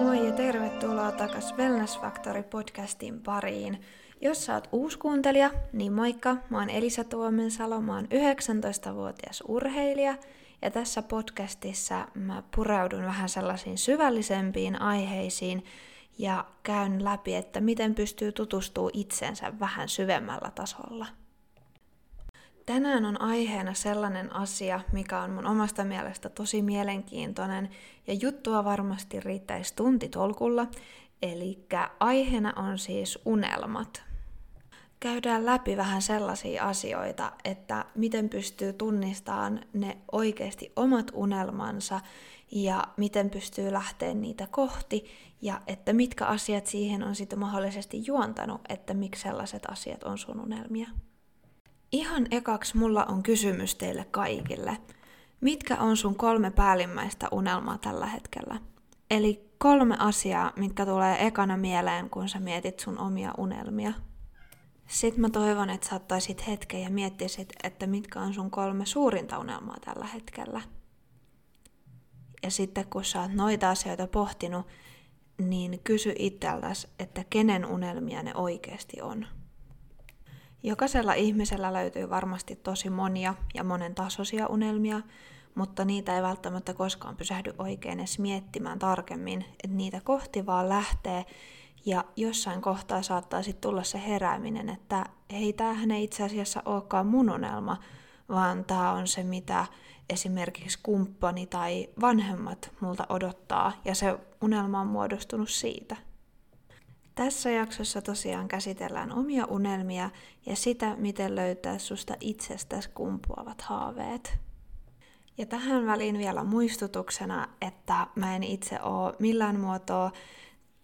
moi ja tervetuloa takas Wellness Factory podcastin pariin. Jos sä oot uusi kuuntelija, niin moikka, mä oon Elisa Tuomensalo, mä oon 19-vuotias urheilija ja tässä podcastissa mä pureudun vähän sellaisiin syvällisempiin aiheisiin ja käyn läpi, että miten pystyy tutustuu itsensä vähän syvemmällä tasolla. Tänään on aiheena sellainen asia, mikä on mun omasta mielestä tosi mielenkiintoinen ja juttua varmasti riittäisi tuntitolkulla. Eli aiheena on siis unelmat. Käydään läpi vähän sellaisia asioita, että miten pystyy tunnistamaan ne oikeasti omat unelmansa ja miten pystyy lähteä niitä kohti ja että mitkä asiat siihen on sitten mahdollisesti juontanut, että miksi sellaiset asiat on sun unelmia. Ihan ekaksi mulla on kysymys teille kaikille. Mitkä on sun kolme päällimmäistä unelmaa tällä hetkellä? Eli kolme asiaa, mitkä tulee ekana mieleen, kun sä mietit sun omia unelmia. Sitten mä toivon, että saattaisit hetken ja miettisit, että mitkä on sun kolme suurinta unelmaa tällä hetkellä. Ja sitten kun sä oot noita asioita pohtinut, niin kysy itseltäsi, että kenen unelmia ne oikeasti on. Jokaisella ihmisellä löytyy varmasti tosi monia ja monen tasoisia unelmia, mutta niitä ei välttämättä koskaan pysähdy oikein edes miettimään tarkemmin, että niitä kohti vaan lähtee ja jossain kohtaa saattaa sitten tulla se herääminen, että hei, tämähän ei itse asiassa olekaan mun unelma, vaan tämä on se, mitä esimerkiksi kumppani tai vanhemmat multa odottaa, ja se unelma on muodostunut siitä. Tässä jaksossa tosiaan käsitellään omia unelmia ja sitä, miten löytää susta itsestäsi kumpuavat haaveet. Ja tähän väliin vielä muistutuksena, että mä en itse ole millään muotoa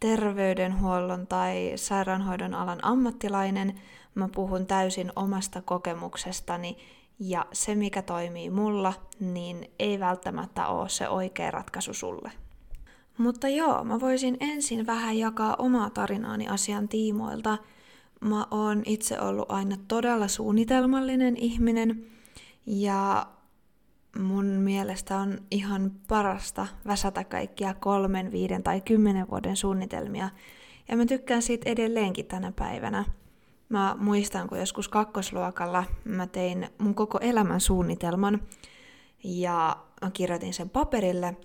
terveydenhuollon tai sairaanhoidon alan ammattilainen. Mä puhun täysin omasta kokemuksestani ja se, mikä toimii mulla, niin ei välttämättä ole se oikea ratkaisu sulle. Mutta joo, mä voisin ensin vähän jakaa omaa tarinaani asian tiimoilta. Mä oon itse ollut aina todella suunnitelmallinen ihminen ja mun mielestä on ihan parasta väsätä kaikkia kolmen, viiden tai kymmenen vuoden suunnitelmia. Ja mä tykkään siitä edelleenkin tänä päivänä. Mä muistan, kun joskus kakkosluokalla mä tein mun koko elämän suunnitelman ja mä kirjoitin sen paperille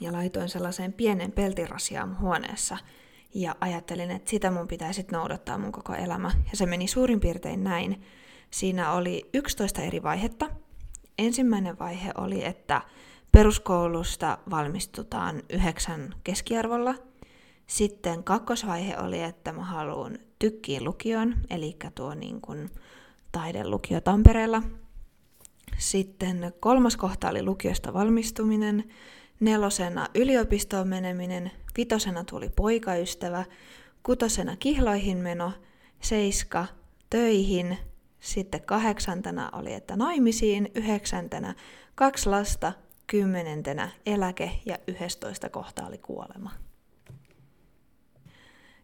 ja laitoin sellaiseen pienen peltirasiaan huoneessa ja ajattelin, että sitä mun pitäisi noudattaa mun koko elämä. Ja se meni suurin piirtein näin. Siinä oli 11 eri vaihetta. Ensimmäinen vaihe oli, että peruskoulusta valmistutaan yhdeksän keskiarvolla. Sitten kakkosvaihe oli, että mä haluan tykkiin lukioon, eli tuo niin kuin taidelukio Tampereella. Sitten kolmas kohta oli lukiosta valmistuminen, nelosena yliopistoon meneminen, vitosena tuli poikaystävä, kutosena kihloihin meno, seiska töihin, sitten kahdeksantena oli, että naimisiin, yhdeksäntenä kaksi lasta, kymmenentenä eläke ja yhdestoista kohta oli kuolema.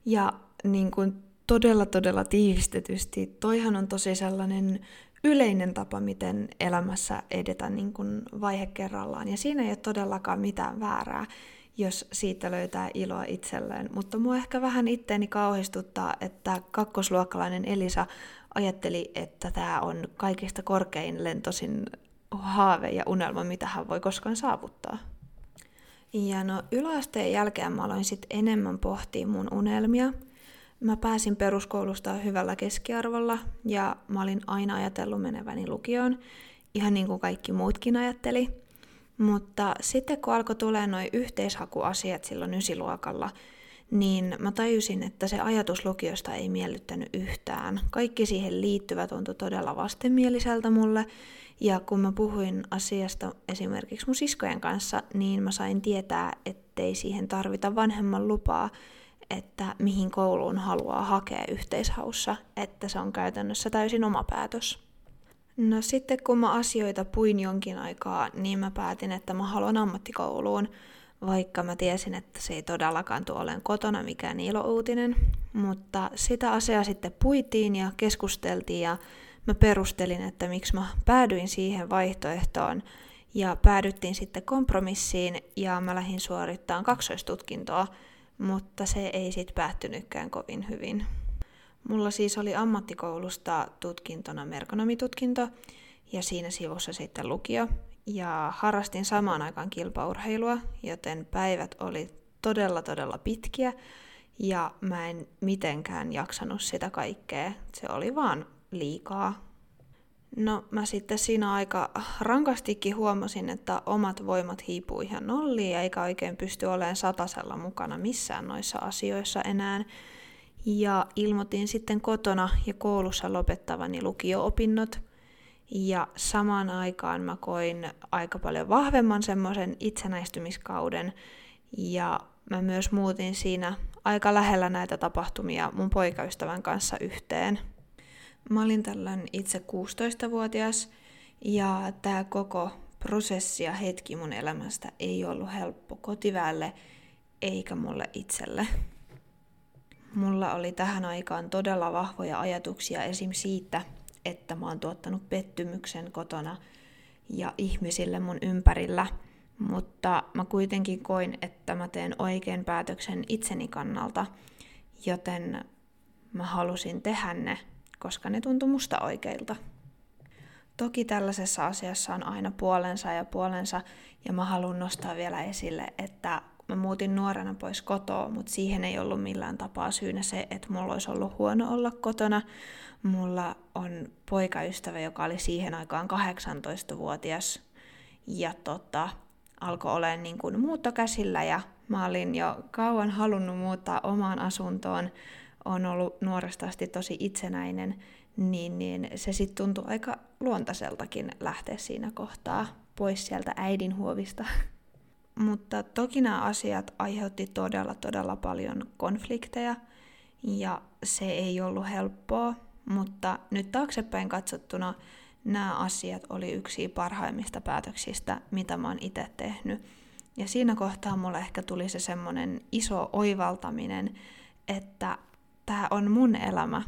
Ja niin kuin todella todella tiivistetysti, toihan on tosi sellainen yleinen tapa, miten elämässä edetä niin kuin vaihe kerrallaan. Ja siinä ei ole todellakaan mitään väärää, jos siitä löytää iloa itselleen. Mutta mua ehkä vähän itteeni kauhistuttaa, että kakkosluokkalainen Elisa ajatteli, että tämä on kaikista korkein lentosin haave ja unelma, mitä hän voi koskaan saavuttaa. Ja no yläasteen jälkeen mä aloin sitten enemmän pohtia mun unelmia – Mä pääsin peruskoulusta hyvällä keskiarvolla ja mä olin aina ajatellut meneväni lukioon, ihan niin kuin kaikki muutkin ajatteli. Mutta sitten kun alkoi tulee noin yhteishakuasiat silloin ysiluokalla, niin mä tajusin, että se ajatus lukiosta ei miellyttänyt yhtään. Kaikki siihen liittyvä tuntui todella vastenmieliseltä mulle, ja kun mä puhuin asiasta esimerkiksi mun siskojen kanssa, niin mä sain tietää, ettei siihen tarvita vanhemman lupaa, että mihin kouluun haluaa hakea yhteishaussa, että se on käytännössä täysin oma päätös. No sitten kun mä asioita puin jonkin aikaa, niin mä päätin, että mä haluan ammattikouluun, vaikka mä tiesin, että se ei todellakaan tuo olen kotona mikään ilouutinen. Mutta sitä asiaa sitten puitiin ja keskusteltiin ja mä perustelin, että miksi mä päädyin siihen vaihtoehtoon. Ja päädyttiin sitten kompromissiin ja mä lähdin suorittamaan kaksoistutkintoa, mutta se ei sitten päättynytkään kovin hyvin. Mulla siis oli ammattikoulusta tutkintona merkonomitutkinto ja siinä sivussa sitten lukio. Ja harrastin samaan aikaan kilpaurheilua, joten päivät oli todella todella pitkiä ja mä en mitenkään jaksanut sitä kaikkea. Se oli vaan liikaa. No mä sitten siinä aika rankastikin huomasin, että omat voimat hiipuu ihan nolliin eikä oikein pysty olemaan satasella mukana missään noissa asioissa enää. Ja ilmoitin sitten kotona ja koulussa lopettavani lukio-opinnot. Ja samaan aikaan mä koin aika paljon vahvemman semmoisen itsenäistymiskauden. Ja mä myös muutin siinä aika lähellä näitä tapahtumia mun poikaystävän kanssa yhteen. Mä olin tällöin itse 16-vuotias ja tämä koko prosessi ja hetki mun elämästä ei ollut helppo kotiväelle eikä mulle itselle. Mulla oli tähän aikaan todella vahvoja ajatuksia esim. siitä, että mä oon tuottanut pettymyksen kotona ja ihmisille mun ympärillä, mutta mä kuitenkin koin, että mä teen oikein päätöksen itseni kannalta, joten mä halusin tehdä ne koska ne tuntui musta oikeilta. Toki tällaisessa asiassa on aina puolensa ja puolensa, ja mä haluan nostaa vielä esille, että mä muutin nuorena pois kotoa, mutta siihen ei ollut millään tapaa syynä se, että mulla olisi ollut huono olla kotona. Mulla on poikaystävä, joka oli siihen aikaan 18-vuotias, ja tota, alkoi olemaan niin kuin muuttokäsillä, ja mä olin jo kauan halunnut muuttaa omaan asuntoon, on ollut nuoresta asti tosi itsenäinen, niin, niin se sitten tuntui aika luontaiseltakin lähteä siinä kohtaa pois sieltä äidin huovista. Mutta toki nämä asiat aiheutti todella todella paljon konflikteja ja se ei ollut helppoa, mutta nyt taaksepäin katsottuna nämä asiat oli yksi parhaimmista päätöksistä, mitä mä oon itse tehnyt. Ja siinä kohtaa mulle ehkä tuli se semmoinen iso oivaltaminen, että tämä on mun elämä.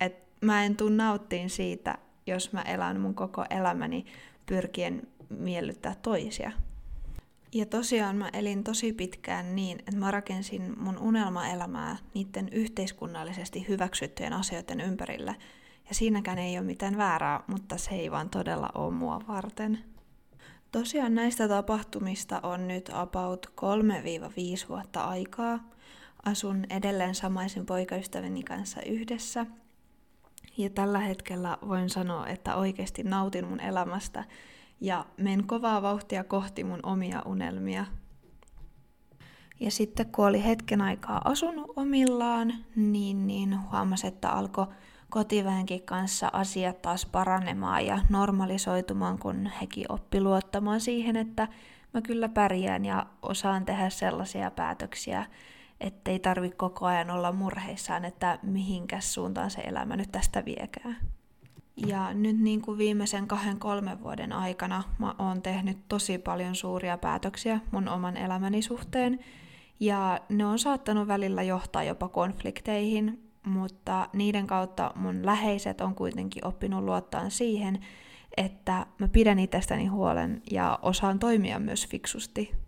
Et mä en tuu nauttiin siitä, jos mä elän mun koko elämäni pyrkien miellyttää toisia. Ja tosiaan mä elin tosi pitkään niin, että mä rakensin mun unelmaelämää niiden yhteiskunnallisesti hyväksyttyjen asioiden ympärille. Ja siinäkään ei ole mitään väärää, mutta se ei vaan todella ole mua varten. Tosiaan näistä tapahtumista on nyt about 3-5 vuotta aikaa, asun edelleen samaisen poikaystäväni kanssa yhdessä. Ja tällä hetkellä voin sanoa, että oikeasti nautin mun elämästä ja menen kovaa vauhtia kohti mun omia unelmia. Ja sitten kun oli hetken aikaa asunut omillaan, niin, niin huomasi, että alkoi kotiväenkin kanssa asiat taas paranemaan ja normalisoitumaan, kun hekin oppi luottamaan siihen, että mä kyllä pärjään ja osaan tehdä sellaisia päätöksiä, ettei tarvi koko ajan olla murheissaan, että mihinkäs suuntaan se elämä nyt tästä viekää. Ja nyt niin kuin viimeisen kahden kolmen vuoden aikana mä oon tehnyt tosi paljon suuria päätöksiä mun oman elämäni suhteen, ja ne on saattanut välillä johtaa jopa konflikteihin, mutta niiden kautta mun läheiset on kuitenkin oppinut luottaa siihen, että mä pidän itsestäni huolen ja osaan toimia myös fiksusti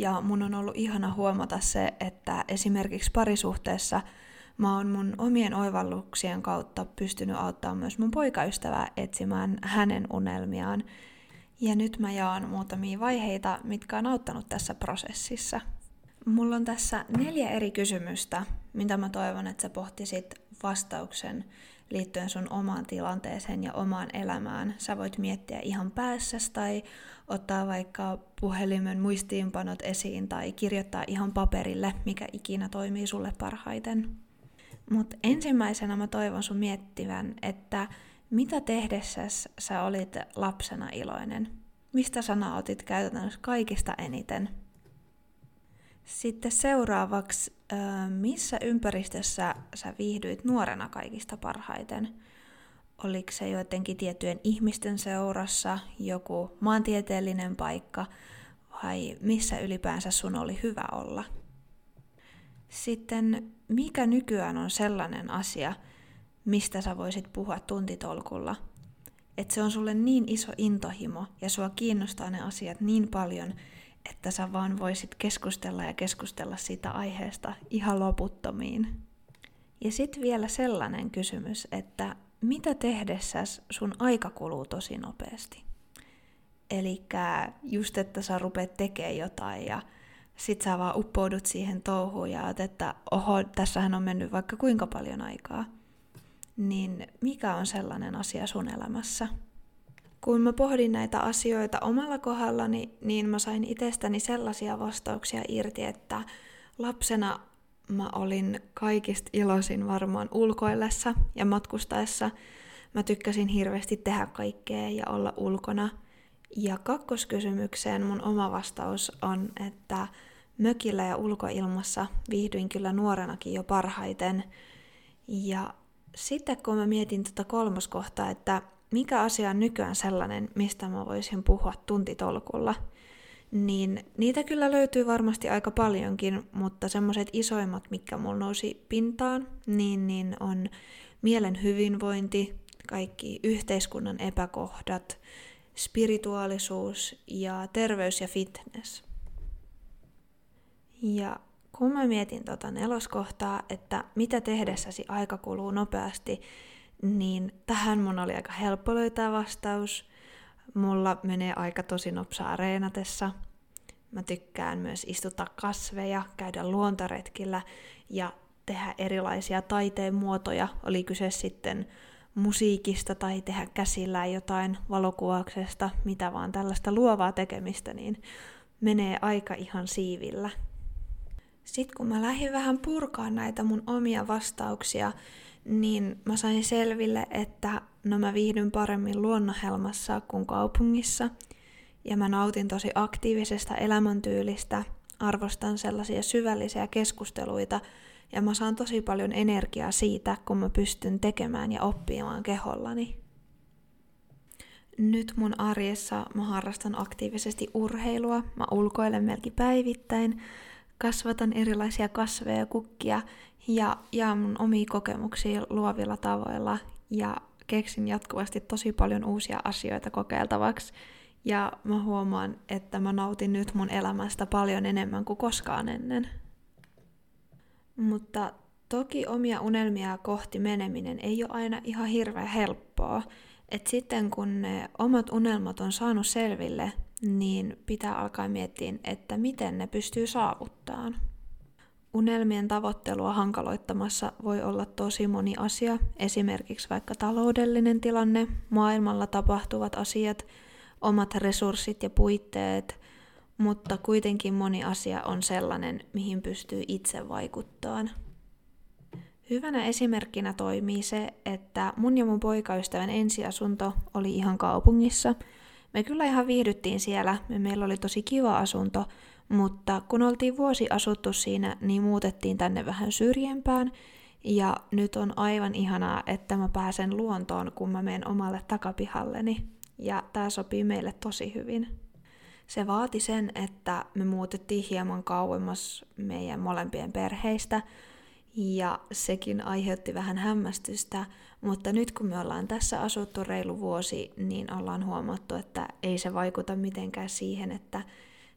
ja mun on ollut ihana huomata se, että esimerkiksi parisuhteessa mä oon mun omien oivalluksien kautta pystynyt auttamaan myös mun poikaystävää etsimään hänen unelmiaan. Ja nyt mä jaan muutamia vaiheita, mitkä on auttanut tässä prosessissa. Mulla on tässä neljä eri kysymystä, mitä mä toivon, että sä pohtisit vastauksen liittyen sun omaan tilanteeseen ja omaan elämään. Sä voit miettiä ihan päässäs tai ottaa vaikka puhelimen muistiinpanot esiin tai kirjoittaa ihan paperille, mikä ikinä toimii sulle parhaiten. Mutta ensimmäisenä mä toivon sun miettivän, että mitä tehdessä sä olit lapsena iloinen? Mistä sä nautit käytännössä kaikista eniten? Sitten seuraavaksi, missä ympäristössä sä viihdyit nuorena kaikista parhaiten? Oliko se joidenkin tiettyjen ihmisten seurassa, joku maantieteellinen paikka vai missä ylipäänsä sun oli hyvä olla? Sitten mikä nykyään on sellainen asia, mistä sä voisit puhua tuntitolkulla? että se on sulle niin iso intohimo ja sua kiinnostaa ne asiat niin paljon, että sä vaan voisit keskustella ja keskustella siitä aiheesta ihan loputtomiin. Ja sitten vielä sellainen kysymys, että mitä tehdessäs sun aika kuluu tosi nopeasti? Eli just, että sä rupeat tekemään jotain ja sit sä vaan uppoudut siihen touhuun ja oot, että oho, tässähän on mennyt vaikka kuinka paljon aikaa. Niin mikä on sellainen asia sun elämässä? Kun mä pohdin näitä asioita omalla kohdallani, niin mä sain itsestäni sellaisia vastauksia irti, että lapsena mä olin kaikista iloisin varmaan ulkoillessa ja matkustaessa. Mä tykkäsin hirveästi tehdä kaikkea ja olla ulkona. Ja kakkoskysymykseen mun oma vastaus on, että mökillä ja ulkoilmassa viihdyin kyllä nuorenakin jo parhaiten. Ja sitten kun mä mietin tätä tota kolmoskohtaa, että mikä asia on nykyään sellainen, mistä mä voisin puhua tuntitolkulla, niin niitä kyllä löytyy varmasti aika paljonkin, mutta semmoiset isoimmat, mikä mulla nousi pintaan, niin, niin on mielen hyvinvointi, kaikki yhteiskunnan epäkohdat, spirituaalisuus ja terveys ja fitness. Ja kun mä mietin tota neloskohtaa, että mitä tehdessäsi aika kuluu nopeasti, niin tähän mun oli aika helppo löytää vastaus. Mulla menee aika tosi nopsaa reenatessa. Mä tykkään myös istuttaa kasveja, käydä luontoretkillä ja tehdä erilaisia taiteen muotoja. Oli kyse sitten musiikista tai tehdä käsillä jotain valokuvauksesta, mitä vaan tällaista luovaa tekemistä, niin menee aika ihan siivillä. Sitten kun mä lähdin vähän purkaan näitä mun omia vastauksia, niin mä sain selville, että no mä viihdyn paremmin luonnonhelmassa kuin kaupungissa. Ja mä nautin tosi aktiivisesta elämäntyylistä, arvostan sellaisia syvällisiä keskusteluita, ja mä saan tosi paljon energiaa siitä, kun mä pystyn tekemään ja oppimaan kehollani. Nyt mun arjessa mä harrastan aktiivisesti urheilua, mä ulkoilen melkein päivittäin, kasvatan erilaisia kasveja ja kukkia ja jaan mun omia kokemuksia luovilla tavoilla ja keksin jatkuvasti tosi paljon uusia asioita kokeiltavaksi. Ja mä huomaan, että mä nautin nyt mun elämästä paljon enemmän kuin koskaan ennen. Mutta toki omia unelmia kohti meneminen ei ole aina ihan hirveän helppoa. Et sitten kun ne omat unelmat on saanut selville, niin pitää alkaa miettiä, että miten ne pystyy saavuttamaan. Unelmien tavoittelua hankaloittamassa voi olla tosi moni asia, esimerkiksi vaikka taloudellinen tilanne, maailmalla tapahtuvat asiat, omat resurssit ja puitteet, mutta kuitenkin moni asia on sellainen, mihin pystyy itse vaikuttamaan. Hyvänä esimerkkinä toimii se, että mun ja mun poikaystävän ensiasunto oli ihan kaupungissa. Me kyllä ihan viihdyttiin siellä, meillä oli tosi kiva asunto, mutta kun oltiin vuosi asuttu siinä, niin muutettiin tänne vähän syrjempään. Ja nyt on aivan ihanaa, että mä pääsen luontoon, kun mä menen omalle takapihalleni. Ja tää sopii meille tosi hyvin. Se vaati sen, että me muutettiin hieman kauemmas meidän molempien perheistä, ja sekin aiheutti vähän hämmästystä, mutta nyt kun me ollaan tässä asuttu reilu vuosi, niin ollaan huomattu, että ei se vaikuta mitenkään siihen, että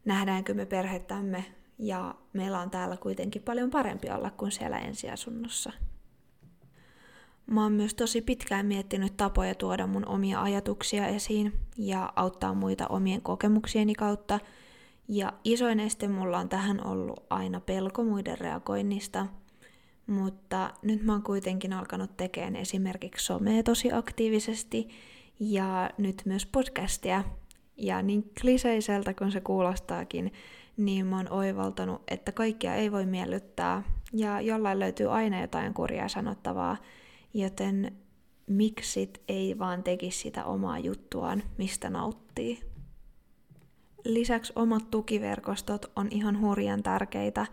nähdäänkö me perhettämme ja meillä on täällä kuitenkin paljon parempi olla kuin siellä ensiasunnossa. Mä oon myös tosi pitkään miettinyt tapoja tuoda mun omia ajatuksia esiin ja auttaa muita omien kokemuksieni kautta. Ja isoin este mulla on tähän ollut aina pelko muiden reagoinnista, mutta nyt mä oon kuitenkin alkanut tekemään esimerkiksi somea tosi aktiivisesti ja nyt myös podcastia, ja niin kliseiseltä kuin se kuulostaakin, niin mä oon oivaltanut, että kaikkia ei voi miellyttää ja jollain löytyy aina jotain kurjaa sanottavaa, joten miksit ei vaan tekisi sitä omaa juttuaan, mistä nauttii. Lisäksi omat tukiverkostot on ihan hurjan tärkeitä.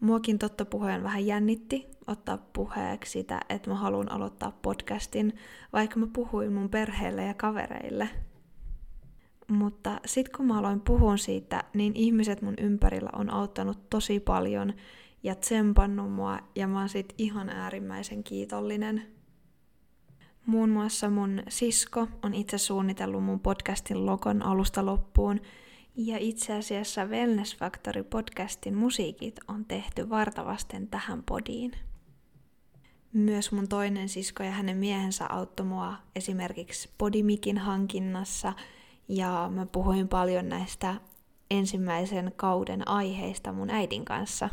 Muakin totta puheen vähän jännitti ottaa puheeksi sitä, että mä haluan aloittaa podcastin, vaikka mä puhuin mun perheelle ja kavereille – mutta sitten kun mä aloin puhua siitä, niin ihmiset mun ympärillä on auttanut tosi paljon ja tsempannut mua ja mä oon sit ihan äärimmäisen kiitollinen. Muun muassa mun sisko on itse suunnitellut mun podcastin logon alusta loppuun, ja itse asiassa Wellness Factory podcastin musiikit on tehty vartavasten tähän podiin. Myös mun toinen sisko ja hänen miehensä auttoi mua esimerkiksi Podimikin hankinnassa, ja mä puhuin paljon näistä ensimmäisen kauden aiheista mun äidin kanssa.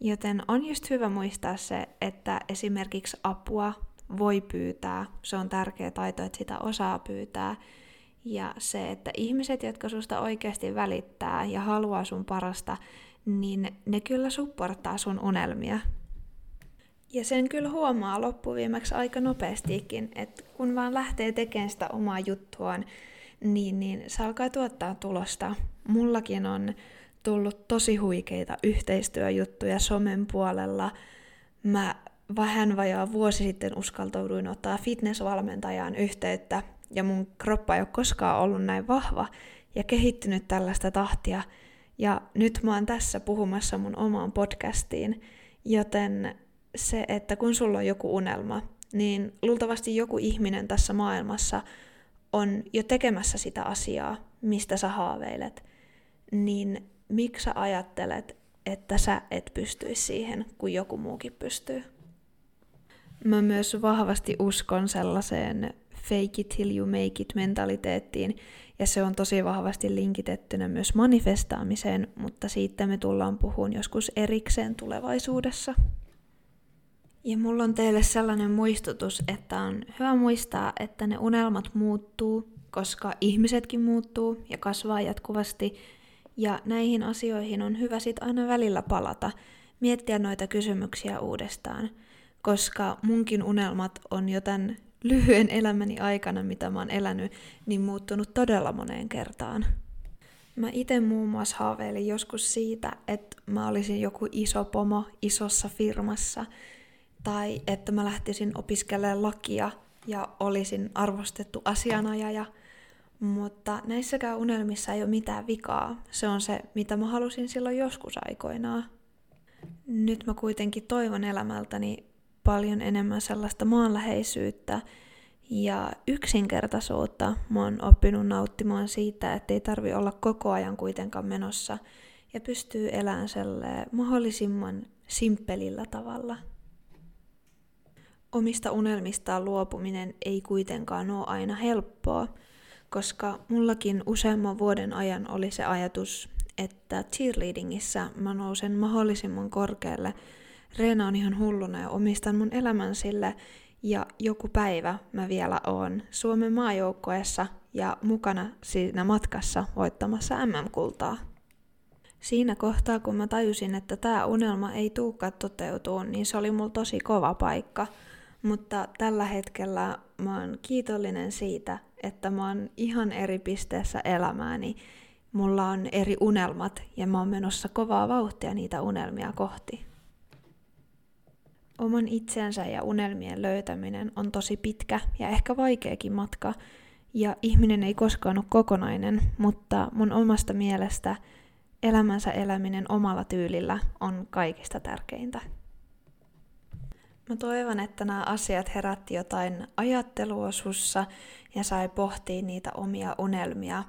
Joten on just hyvä muistaa se, että esimerkiksi apua voi pyytää. Se on tärkeä taito, että sitä osaa pyytää. Ja se, että ihmiset, jotka susta oikeasti välittää ja haluaa sun parasta, niin ne kyllä supporttaa sun unelmia. Ja sen kyllä huomaa loppuviimeksi aika nopeastikin, että kun vaan lähtee tekemään sitä omaa juttuaan, niin, niin se alkaa tuottaa tulosta. Mullakin on tullut tosi huikeita yhteistyöjuttuja somen puolella. Mä vähän vajaa vuosi sitten uskaltauduin ottaa fitnessvalmentajaan yhteyttä, ja mun kroppa ei ole koskaan ollut näin vahva ja kehittynyt tällaista tahtia. Ja nyt mä oon tässä puhumassa mun omaan podcastiin, joten se, että kun sulla on joku unelma, niin luultavasti joku ihminen tässä maailmassa on jo tekemässä sitä asiaa, mistä sä haaveilet, niin miksi sä ajattelet, että sä et pystyisi siihen, kun joku muukin pystyy? Mä myös vahvasti uskon sellaiseen fake it till you make it mentaliteettiin, ja se on tosi vahvasti linkitettynä myös manifestaamiseen, mutta siitä me tullaan puhumaan joskus erikseen tulevaisuudessa. Ja mulla on teille sellainen muistutus, että on hyvä muistaa, että ne unelmat muuttuu, koska ihmisetkin muuttuu ja kasvaa jatkuvasti, ja näihin asioihin on hyvä sitten aina välillä palata, miettiä noita kysymyksiä uudestaan, koska munkin unelmat on jo tämän lyhyen elämäni aikana, mitä mä oon elänyt, niin muuttunut todella moneen kertaan. Mä itse muun muassa haaveilin joskus siitä, että mä olisin joku iso pomo isossa firmassa, tai että mä lähtisin opiskelemaan lakia ja olisin arvostettu asianajaja – mutta näissäkään unelmissa ei ole mitään vikaa. Se on se, mitä mä halusin silloin joskus aikoinaan. Nyt mä kuitenkin toivon elämältäni paljon enemmän sellaista maanläheisyyttä ja yksinkertaisuutta. Mä oon oppinut nauttimaan siitä, että ei tarvi olla koko ajan kuitenkaan menossa ja pystyy elämään mahdollisimman simppelillä tavalla. Omista unelmistaan luopuminen ei kuitenkaan ole aina helppoa, koska mullakin useamman vuoden ajan oli se ajatus, että cheerleadingissä mä nousen mahdollisimman korkealle, reenaan ihan hulluna ja omistan mun elämän sille, ja joku päivä mä vielä oon Suomen maajoukkoessa ja mukana siinä matkassa voittamassa MM-kultaa. Siinä kohtaa, kun mä tajusin, että tämä unelma ei tuukka toteutuu, niin se oli mulla tosi kova paikka. Mutta tällä hetkellä mä oon kiitollinen siitä, että mä oon ihan eri pisteessä elämääni. Mulla on eri unelmat ja mä oon menossa kovaa vauhtia niitä unelmia kohti. Oman itsensä ja unelmien löytäminen on tosi pitkä ja ehkä vaikeakin matka, ja ihminen ei koskaan ole kokonainen, mutta mun omasta mielestä elämänsä eläminen omalla tyylillä on kaikista tärkeintä. Mä toivon, että nämä asiat herätti jotain ajattelua sussa ja sai pohtia niitä omia unelmia.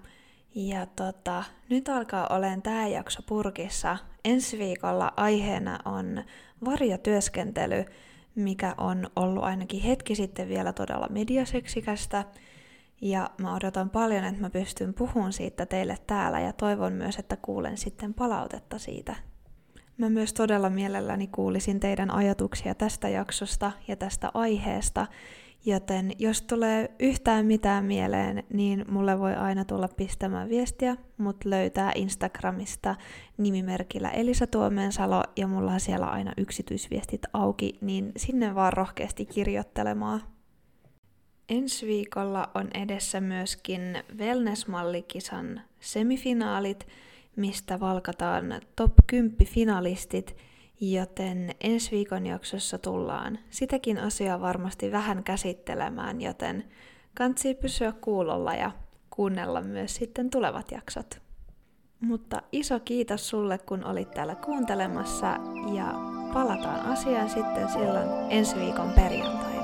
Ja tota, nyt alkaa olen tämä jakso purkissa. Ensi viikolla aiheena on varjotyöskentely, mikä on ollut ainakin hetki sitten vielä todella mediaseksikästä. Ja mä odotan paljon, että mä pystyn puhumaan siitä teille täällä ja toivon myös, että kuulen sitten palautetta siitä. Mä myös todella mielelläni kuulisin teidän ajatuksia tästä jaksosta ja tästä aiheesta, joten jos tulee yhtään mitään mieleen, niin mulle voi aina tulla pistämään viestiä, mut löytää Instagramista nimimerkillä Elisa Tuomensalo ja mulla on siellä aina yksityisviestit auki, niin sinne vaan rohkeasti kirjoittelemaan. Ensi viikolla on edessä myöskin Wellness-mallikisan semifinaalit – mistä valkataan top 10 finalistit, joten ensi viikon jaksossa tullaan sitäkin asiaa varmasti vähän käsittelemään, joten kansi pysyä kuulolla ja kuunnella myös sitten tulevat jaksot. Mutta iso kiitos sulle, kun olit täällä kuuntelemassa ja palataan asiaan sitten silloin ensi viikon perjantaina.